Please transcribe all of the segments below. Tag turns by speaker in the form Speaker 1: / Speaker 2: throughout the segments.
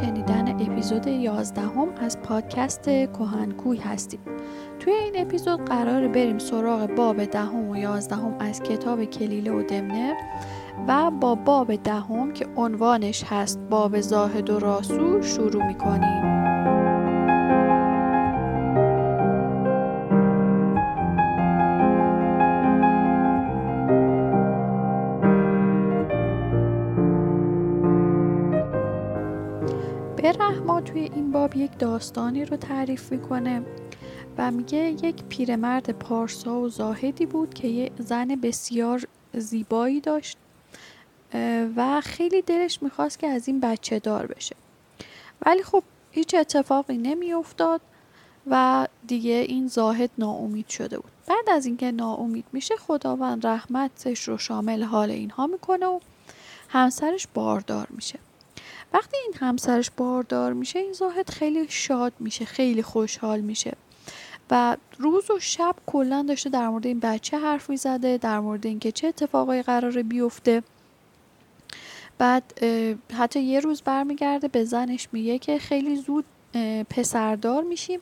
Speaker 1: شنیدن اپیزود 11 هم از پادکست کوهنکوی هستید. توی این اپیزود قرار بریم سراغ باب دهم و یازدهم از کتاب کلیله و دمنه و با باب دهم که عنوانش هست باب زاهد و راسو شروع می‌کنیم. رحما توی این باب یک داستانی رو تعریف می‌کنه و میگه یک پیرمرد پارسا و زاهدی بود که یه زن بسیار زیبایی داشت و خیلی دلش می‌خواست که از این بچه دار بشه. ولی خب هیچ اتفاقی نمیافتاد و دیگه این زاهد ناامید شده بود. بعد از اینکه ناامید میشه خداوند رحمتش رو شامل حال اینها می‌کنه و همسرش باردار میشه. وقتی این همسرش باردار میشه این زاهد خیلی شاد میشه خیلی خوشحال میشه. و روز و شب کلا داشته در مورد این بچه حرف می‌زده در مورد اینکه چه اتفاقایی قراره بیفته. بعد حتی یه روز برمیگرده به زنش میگه که خیلی زود پسردار میشیم.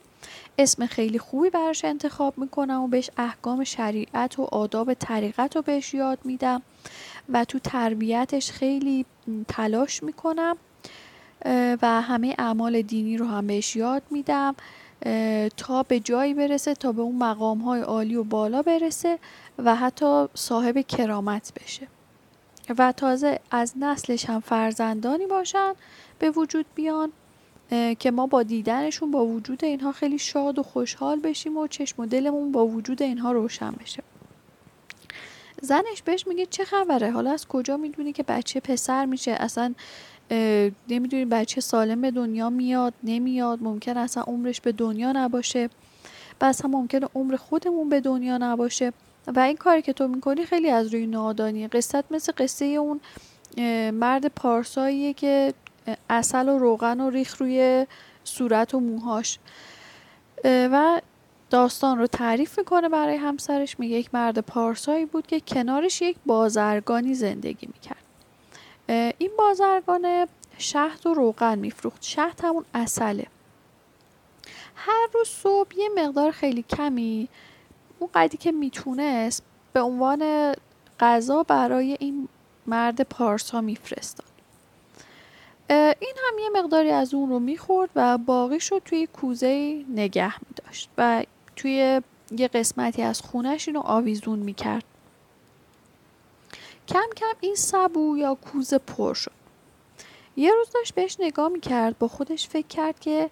Speaker 1: اسم خیلی خوبی براش انتخاب می‌کنم و بهش احکام شریعت و آداب طریقت رو بهش یاد میدم و تو تربیتش خیلی تلاش می‌کنم. و همه اعمال دینی رو هم بهش یاد میدم. تا به جایی برسه تا به اون مقام های عالی و بالا برسه و حتی صاحب کرامت بشه. و تازه از نسلش هم فرزندانی باشن به وجود بیان که ما با دیدنشون با وجود اینها خیلی شاد و خوشحال بشیم و چشم و دلمون با وجود اینها روشن بشه. زنش بهش میگه چه خبره؟ حالا از کجا می‌دونی که بچه پسر میشه؟ اصلا نمی‌دونی بچه سالم به دنیا میاد نمیاد ممکن اصلا عمرش به دنیا نباشه. بس هم ممکنه عمر خودمون به دنیا نباشه. و این کاری که تو می‌کنی خیلی از روی نادانی قصت مثل قصه اون مرد پارساییه که اصل و روغن و ریخ روی صورت و موهاش. و داستان رو تعریف می‌کنه برای همسرش. میگه یک مرد پارسایی بود که کنارش یک بازرگانی زندگی می‌کرد. این بازرگان شهد و روغن میفروخت. شهد همون اصله هر روز صبح یه مقدار خیلی کمی اون قدی که می‌تونست به عنوان غذا برای این مرد پارسا میفرستاد. این هم یه مقداری از اون رو می‌خورد و باقیش رو توی کوزه نگه میداشت و توی یه قسمتی از خونش اینو آویزون می‌کرد. کم کم این سبو یا کوزه پر شد. یه روز داشت بهش نگاه می‌کرد با خودش فکر کرد که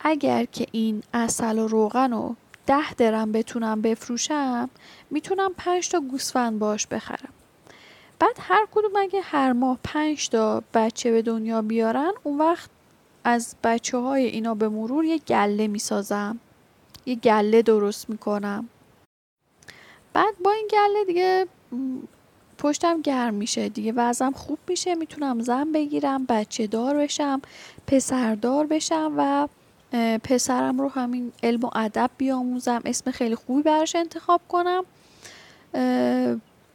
Speaker 1: اگر که این اصل و روغن رو ده درم بتونم بفروشم می‌تونم پنج تا گوسفند باش بخرم. بعد هر کدوم اگه هر ماه پنج تا بچه به دنیا بیارن اون وقت از بچه های اینا به مرور یه گله می‌سازم. یه گله درست می‌کنم. بعد با این گله دیگه پشتم گرم میشه دیگه وزم خوب میشه می‌تونم زن بگیرم بچه دار بشم پسردار بشم و پسرم رو همین علم و ادب بیاموزم اسم خیلی خوبی براش انتخاب کنم.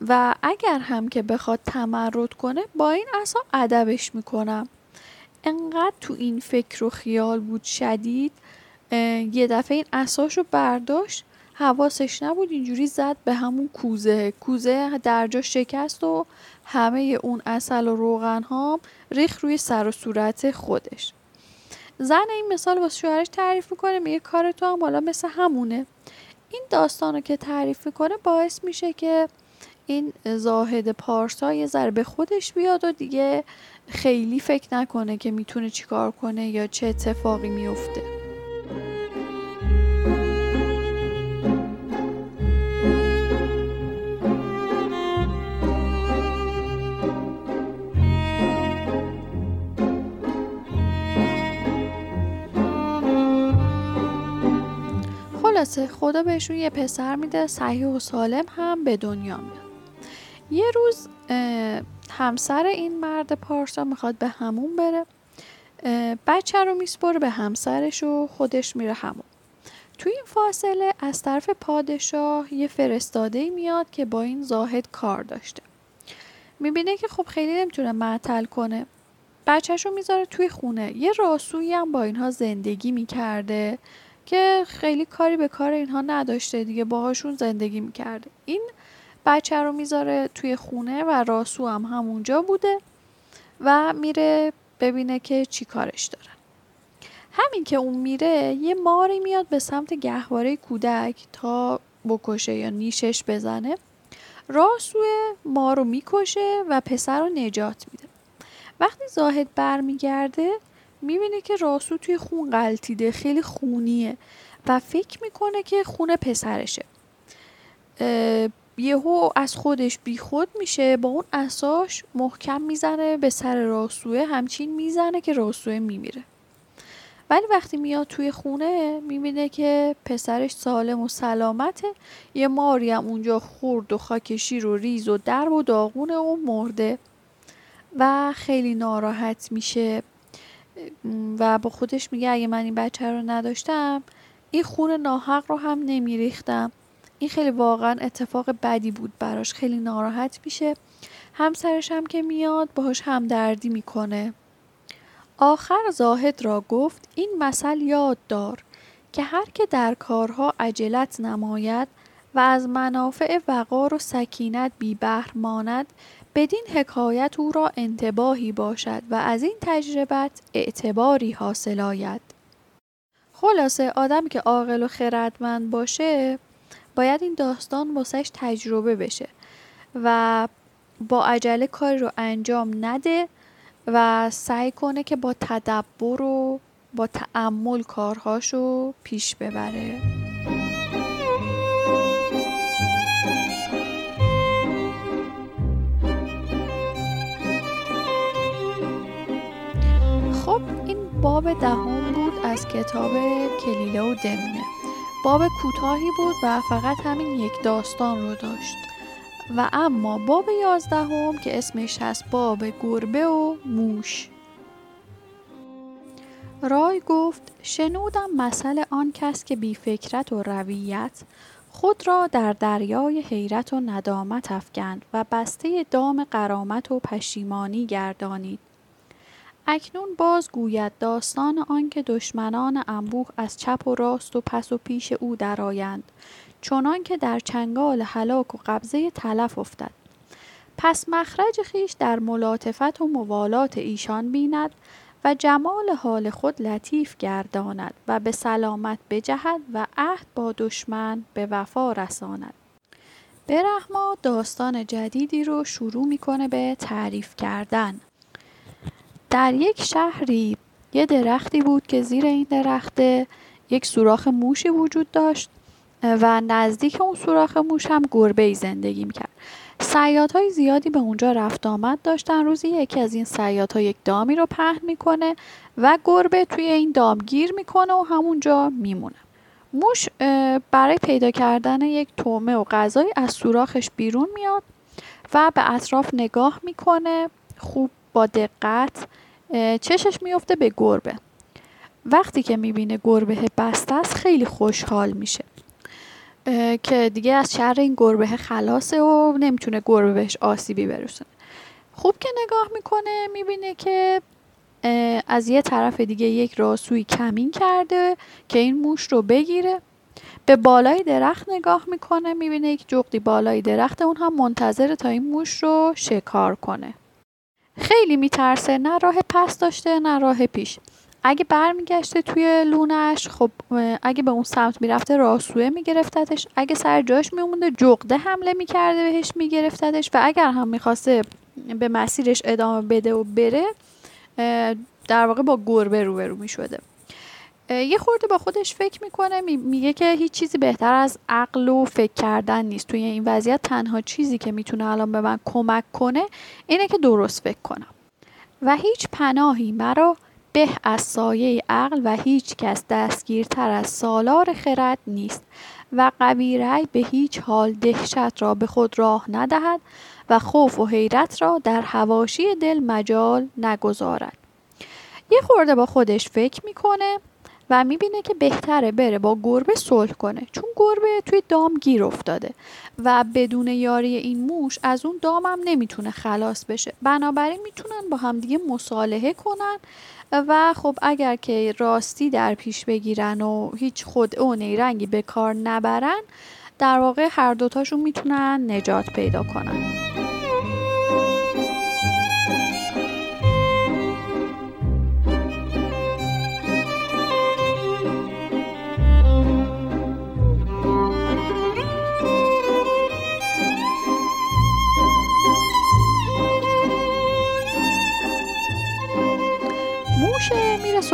Speaker 1: و اگر هم که بخواد تمرد کنه با این اصلا ادبش می‌کنم. انقدر تو این فکر و خیال بود شدید یه دفعه این اساش رو برداشت حواسش نبود اینجوری زد به همون کوزه. کوزه در جا شکست و همه اون اصل و روغن ها ریخ روی سر و صورت خودش. زن این مثال واسه شوهرش تعریف می‌کنه میگه کار تو هم حالا مثل همونه. این داستان رو که تعریف می‌کنه باعث میشه که این زاهد پارسا یه ذره به خودش بیاد و دیگه خیلی فکر نکنه که می‌تونه چیکار کنه یا چه اتفاقی میفته خلاصه خدا بهشون یه پسر میده صحیح و سالم هم به دنیا میاد. یه روز همسر این مرد پارسا می‌خواد به همون بره بچه رو میسپره به همسرش و خودش میره همون. توی این فاصله از طرف پادشاه یه فرستاده میاد که با این زاهد کار داشته. می‌بینه که خب خیلی نمی‌تونه معطل کنه. بچهش رو می‌ذاره توی خونه. یه راسویی هم با اینها زندگی می‌کرده. که خیلی کاری به کار اینها نداشته دیگه باهاشون زندگی می‌کرده. این بچه رو می‌ذاره توی خونه و راسو هم همونجا بوده و میره ببینه که چی کارش داره. همین که اون میره یه ماری میاد به سمت گهواره کودک تا بکشه یا نیشش بزنه. راسوه ما رو می‌کشه و پسر رو نجات میده. وقتی زاهد برمیگرده می‌بینه که راسو توی خون قلتیده خیلی خونیه و فکر می‌کنه که خون پسرشه. یهو از خودش بیخود میشه با اون اساش محکم می‌زنه به سر راسوه همچین می‌زنه که راسوه میمیره. ولی وقتی میاد توی خونه می‌بینه که پسرش سالم و سلامته. یه ماری هم اونجا خورد و خاکشیر و ریز و درب و داغونه و مرده و خیلی ناراحت میشه. و با خودش میگه اگه من این بچه رو نداشتم این خون ناحق رو هم نمیریختم. این خیلی واقعا اتفاق بدی بود براش. خیلی ناراحت میشه. همسرش هم که میاد باهاش همدردی می‌کنه. آخر زاهد را گفت این مثل یاد دار که هر که در کارها عجلت نماید و از منافع وقار و سکینت بی بهر ماند بدین حکایت او را انتباهی باشد و از این تجربت اعتباری حاصل آید. خلاصه آدمی که عاقل و خردمند باشه باید این داستان واسش تجربه بشه و با عجله کاری رو انجام نده و سعی کنه که با تدبر و با تعمل کارهاشو پیش ببره. باب دهم بود از کتاب کلیله و دمنه. باب کوتاهی بود و فقط همین یک داستان رو داشت. و اما باب یازدهم که اسمش هست باب گربه و موش. رای گفت شنودم مثل آن کس که بی فکرت و رویت خود را در دریای حیرت و ندامت افکند و بسته دام قرامت و پشیمانی گردانید. اکنون باز گوید داستان آنکه دشمنان انبوه از چپ و راست و پس و پیش او درآیند چنان که در چنگال هلاک و قبضه تلف افتد. پس مخرج خیش در ملاطفت و موالات ایشان بیند و جمال حال خود لطیف گرداند و به سلامت بجهد و عهد با دشمن به وفا رساند. برهما داستان جدیدی رو شروع می‌کنه به تعریف کردن. در یک شهری یه درختی بود که زیر این درخته یک سوراخ موشی وجود داشت و نزدیک اون سوراخ موش هم گربه ای زندگی می‌کرد. های زیادی به اونجا رفت آمد داشتن. روزی یکی از این ها یک دامی رو پهن می‌کنه و گربه توی این دام گیر می‌کنه و همونجا میمونه. موش برای پیدا کردن یک تومه و غذایی از سوراخش بیرون میاد و به اطراف نگاه می‌کنه خوب با دقت چشش میفته به گربه. وقتی که می‌بینه گربه بسته است خیلی خوشحال میشه. که دیگه از شر این گربه خلاصه و نمی‌تونه گربه بهش آسیبی برسونه. خوب که نگاه می‌کنه می‌بینه که از یه طرف دیگه یک راسوی کمین کرده که این موش رو بگیره. به بالای درخت نگاه می‌کنه می‌بینه یک جغدی بالای درخت اون هم منتظر تا این موش رو شکار کنه. خیلی میترسه نه راه پس داشته نه راه پیش. اگه برمیگشته توی لونش خب اگه به اون سمت می‌رفته راسوه میگرفتتش. اگه سر جاش میمونده جغده حمله می‌کرده بهش میگرفتتش. و اگر هم می‌خواسته به مسیرش ادامه بده و بره در واقع با گربه روبرو می‌شده. یه خورده با خودش فکر می‌کنه میگه که هیچ چیزی بهتر از عقل و فکر کردن نیست. توی این وضعیت تنها چیزی که می‌تونه الان به من کمک کنه اینه که درست فکر کنم. و هیچ پناهی مرا به از سایه عقل و هیچ کس دستگیرتر از سالار خرد نیست و قوی رأی به هیچ حال دهشت را به خود راه ندهد و خوف و حیرت را در هواشی دل مجال نگذارد. یه خورده با خودش فکر می‌کنه و می‌بینه که بهتره بره با گربه صلح کنه چون گربه توی دام گیر افتاده و بدون یاری این موش از اون دامم نمی‌تونه خلاص بشه. بنابراین می‌تونن با همدیگه مصالحه کنن و خب اگر که راستی در پیش بگیرن و هیچ خود و نیرنگی به کار نبرن در واقع هر دوتاشون می‌تونن نجات پیدا کنن.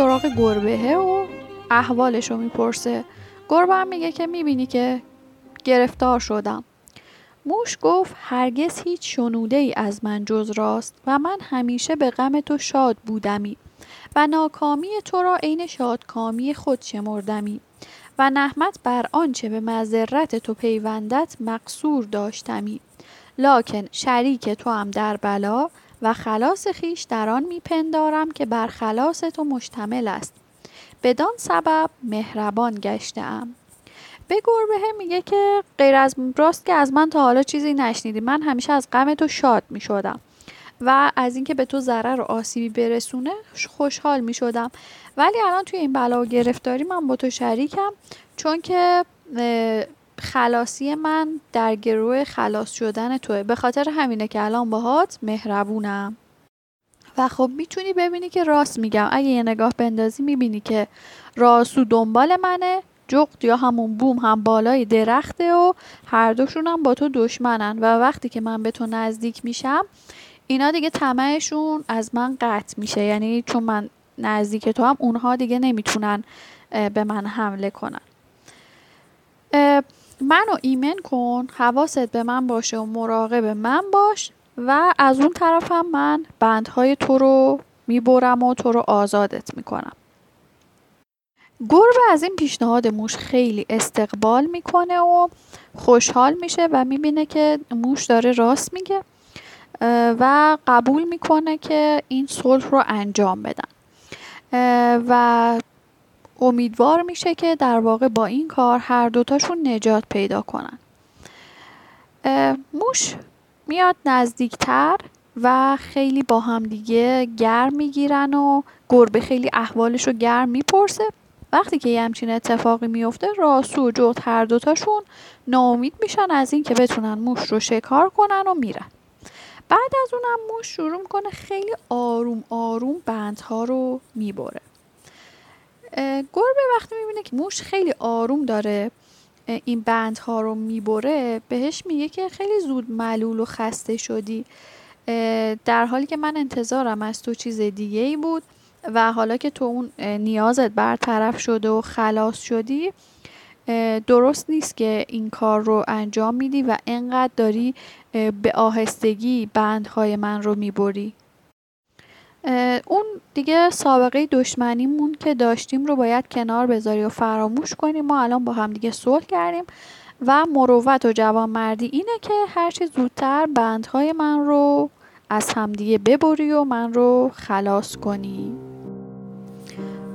Speaker 1: سراغ گربهه و احوالش رو می‌پرسه. گربه هم میگه که می‌بینی که گرفتار شدم. موش گفت هرگز هیچ شنوده ای از من جز راست و من همیشه به غم تو شاد بودمی و ناکامی تو را عین شادکامی خود شمردمی و نحمت بر آنچه به مذرت تو پیوندت مقصور داشتمی. لاکن شریک تو هم در بلا و خلاص خیش در آن میپندارم که بر خلاص تو مشتمل است. بدان سبب مهربان گشتم به گربه میگه که غیر از راست که از من تا حالا چیزی نشنیدی من همیشه از غم تو شاد می‌شدم و از اینکه به تو ضرر و آسیبی برسونه خوشحال می شدم ولی الان توی این بلا و گرفتاری من با تو شریکم چون که خلاصی من در گروه خلاص شدن توه. به خاطر همینه که الان باهات مهربونم. و خب می‌تونی ببینی که راست میگم. اگه یه نگاه بندازی می‌بینی که راسو دنبال منه. جغد یا همون بوم هم بالای درخته و هر دوشون هم با تو دشمنن. و وقتی که من به تو نزدیک میشم اینا دیگه طمعشون از من قطع میشه. یعنی چون من نزدیک تو هم اونها دیگه نمی‌تونن به من حمله کنن. منو ایمن کن حواست به من باشه و مراقب من باش و از اون طرفم من بندهای تو رو می‌برم و تو رو آزادت می‌کنم. گربه از این پیشنهاد موش خیلی استقبال می‌کنه و خوشحال میشه و می‌بینه که موش داره راست میگه و قبول می‌کنه که این صلح رو انجام بدن. و امیدوار میشه که در واقع با این کار هر دوتاشون نجات پیدا کنن. موش میاد نزدیکتر و خیلی با هم دیگه گرم می‌گیرن و گربه خیلی احوالش رو گرم می‌پرسه. وقتی که یه همچین اتفاقی میفته راسو و جغد هر دوتاشون ناامید میشن از اینکه بتونن موش رو شکار کنن و میرن. بعد از اونم موش شروع می‌کنه خیلی آروم آروم بندها رو می‌بره. گربه وقتی می‌بینه که موش خیلی آروم داره این بندها رو می‌بره بهش میگه که خیلی زود ملول و خسته شدی. در حالی که من انتظارم از تو چیز دیگه ای بود و حالا که تو اون نیازت برطرف شده و خلاص شدی درست نیست که این کار رو انجام میدی و انقدر داری به آهستگی بندهای من رو می‌بری. اون دیگه سابقه دشمنیمون که داشتیم رو باید کنار بذاری و فراموش کنیم. ما الان با هم دیگه صلح کردیم و مروت و جوانمردی اینه که هرچی زودتر بندهای من رو از همدیگه ببری و من رو خلاص کنی.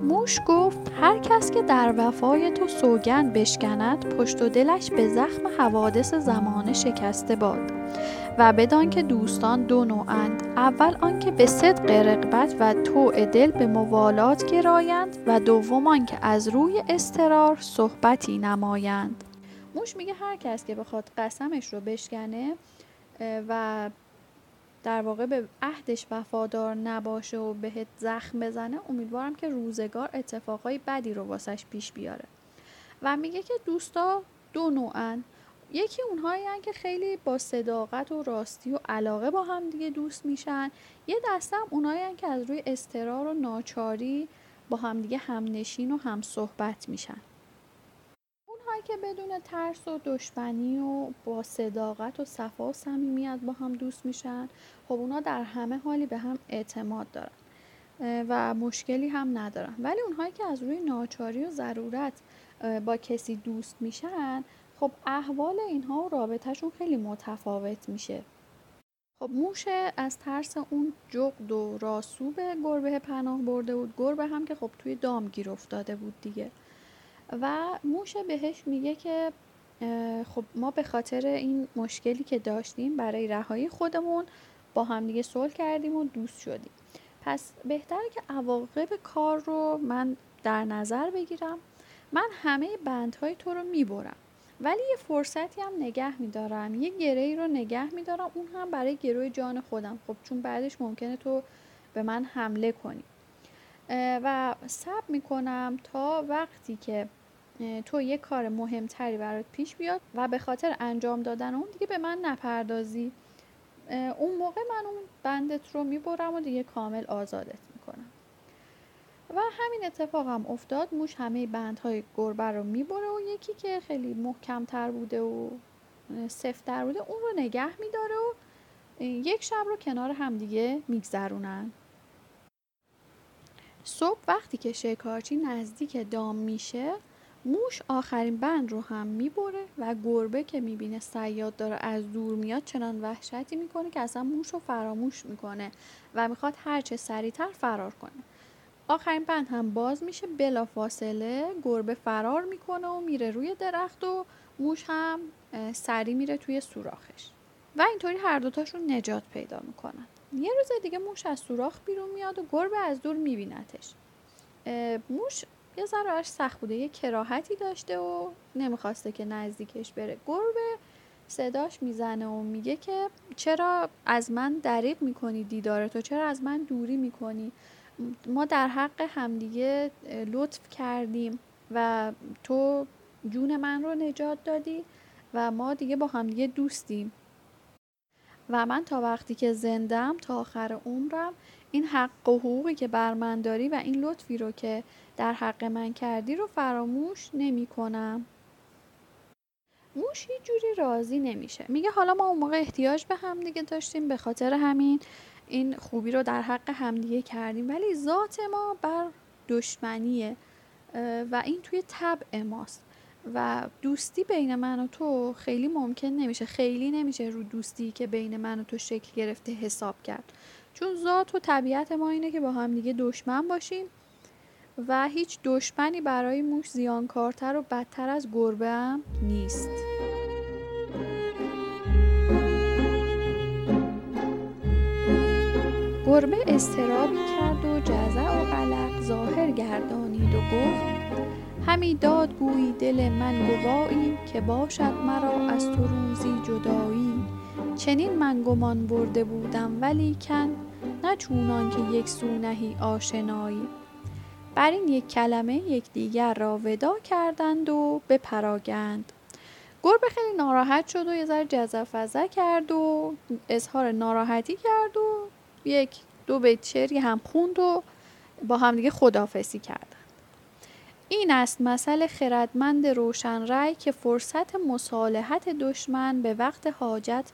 Speaker 1: موش گفت هر کس که در وفای تو سوگند بشکند پشت و دلش به زخم حوادث زمانه شکسته باد. و بدان که دوستان دو نوعند. اول آنکه به صدق رقبت و تو دل به موالات گرایند و دوم آنکه از روی استرار صحبتی نمایند. موش میگه هر کس که بخواد قسمش رو بشکنه و در واقع به عهدش وفادار نباشه و بهت زخم بزنه امیدوارم که روزگار اتفاقای بدی رو واسش پیش بیاره. و میگه که دوستا دو نوعن یکی اونهایی که خیلی با صداقت و راستی و علاقه با هم دیگه دوست میشن. یه دسته هم اونهایی که از روی استرار و ناچاری با هم دیگه همنشین و هم صحبت میشن. اونهایی که بدون ترس و دشمنی و با صداقت و صفا و صمیمیت با هم دوست میشن خب اونا در همه حالی به هم اعتماد دارن و مشکلی هم ندارن. ولی اونهایی که از روی ناچاری و ضرورت با کسی دوست میشن خب احوال اینها و رابطهشون خیلی متفاوت میشه. خب موشه از ترس اون جغد و راسو به گربه پناه برده بود. گربه هم که خب توی دام گیر افتاده بود دیگه. و موشه بهش میگه که خب ما به خاطر این مشکلی که داشتیم برای رهایی خودمون با هم دیگه صلح کردیم و دوست شدیم. پس بهتره که عواقب کار رو من در نظر بگیرم. من همه بندهای تو رو می‌برم. ولی یه فرصتی هم نگه میدارم. یه گره رو نگه میدارم. اون هم برای گروه جان خودم. خب چون بعدش ممکنه تو به من حمله کنی. و سب می‌کنم تا وقتی که تو یه کار مهمتری برات پیش بیاد و به خاطر انجام دادن اون دیگه به من نپردازی. اون موقع من اون بندت رو می‌برم و دیگه کامل آزادت می‌کنم. و همین اتفاق هم افتاد موش همه بندهای گربه رو می‌بره و یکی که خیلی محکمتر بوده و سفتر بوده اون رو نگه میداره و یک شب رو کنار همدیگه میگذرونن. صبح وقتی که شکارچی نزدیک دام میشه موش آخرین بند رو هم می‌بره و گربه که می‌بینه سیاد داره از دور میاد چنان وحشتی می‌کنه که اصلا موش رو فراموش می‌کنه و می‌خواد هرچه سریعتر فرار کنه. آخرین بند هم باز میشه بلا فاصله گربه فرار می‌کنه و میره روی درخت و موش هم سری میره توی سوراخش. و اینطوری هر دوتاشون نجات پیدا می‌کنن. یه روز دیگه موش از سوراخ بیرون میاد و گربه از دور میبینتش موش یه ذره سخت بوده یه کراهتی داشته و نمی‌خواسته که نزدیکش بره. گربه صداش می‌زنه و میگه که چرا از من دریق می‌کنی دیدارتو چرا از من دوری می‌کنی؟ ما در حق همدیگه لطف کردیم و تو جون من رو نجات دادی و ما دیگه با همدیگه دوستیم. و من تا وقتی که زندم تا آخر عمرم این حق و حقوقی که بر من داری و این لطفی رو که در حق من کردی رو فراموش نمی کنم. موش هیچ جوری راضی نمیشه. میگه حالا ما اون موقع احتیاج به هم دیگه داشتیم به خاطر همین. این خوبی رو در حق همدیگه کردیم. ولی ذات ما بر دشمنیه و این توی طبع ماست. و دوستی بین من و تو خیلی ممکن نمیشه خیلی نمیشه رو دوستی که بین من و تو شکل گرفته حساب کرد. چون ذات و طبیعت ما اینه که با هم دیگه دشمن باشیم و هیچ دشمنی برای موش زیانکارتر و بدتر از گربه هم نیست. گربه استرابی کرد و جزع و قلق ظاهر گردانید و گفت همی داد گویی دل من گوایی که باشد مرا از تو روزی جدایی. چنین من گمان برده بودم ولی کن نه چونان که یک سو نهی آشنایی. بر این یک کلمه یکدیگر را ودا کردند و بپراگند. گربه خیلی ناراحت شد و یه ذره جزفزه کرد و اظهار ناراحتی کرد و یک دو بیت شعری هم خوند و با همدیگه خدافسی کردند این است مسئله خردمند روشن رای که فرصت مصالحت دشمن به وقت حاجت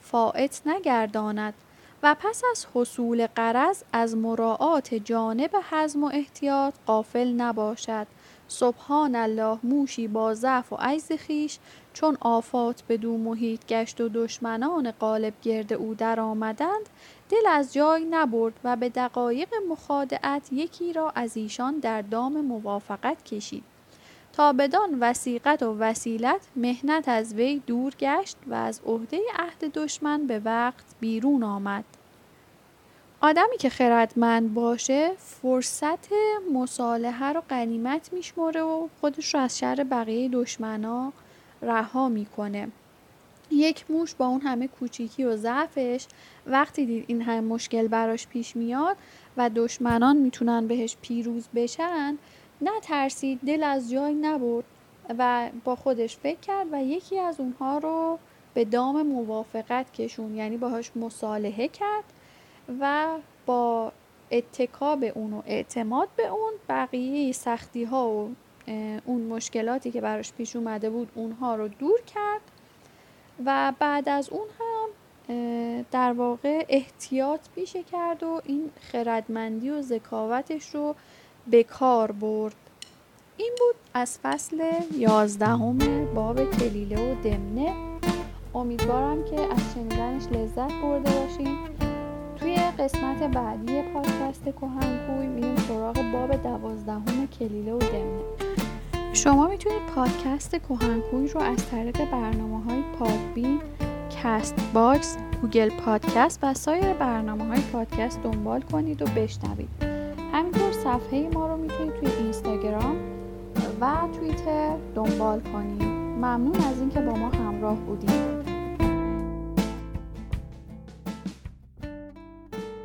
Speaker 1: فائت نگرداند و پس از حصول قرض از مراعات جانب حزم و احتیاط قافل نباشد. سبحان الله موشی با ضعف و عجز خیش چون آفات به دو محیط گشت و دشمنان غالب گرد او در آمدند دل از جای نبرد و به دقایق مخادعت یکی را از ایشان در دام موافقت کشید. تا بدان وسیقت و وسیلت مهنت از وی دور گشت و از عهده عهد دشمن به وقت بیرون آمد. آدمی که خردمند باشه فرصت مصالحه رو قنیمت میشمره و خودش رو از شر بقیه دشمنا رها می‌کنه. یک موش با اون همه کوچیکی و ضعفش. وقتی دید این همه مشکل براش پیش میاد و دشمنان می‌تونن بهش پیروز بشن نه ترسید دل از جای نبرد و با خودش فکر کرد و یکی از اونها رو به دام موافقت کشون یعنی باهاش مصالحه کرد و با اتکا به اون و اعتماد به اون بقیه سختی ها و اون مشکلاتی که براش پیش اومده بود اونها رو دور کرد. و بعد از اون هم در واقع احتیاط پیشه کرد و این خردمندی و ذکاوتش رو به کار برد. این بود از فصل یازدهم باب کلیله و دمنه. امیدوارم که از شنیدنش لذت برده باشین. توی قسمت بعدی پادکست کوهنکوی میریم سراغ باب دوازدهم کلیله و دمنه. شما می‌تونید پادکست کوهنکوی رو از طریق برنامه های Podbean، Castbox، Google Podcast و سایر برنامه های پادکست دنبال کنید و بشنوید. همینطور صفحه ما رو می‌تونید توی اینستاگرام و توییتر دنبال کنید. ممنون از اینکه با ما همراه بودید.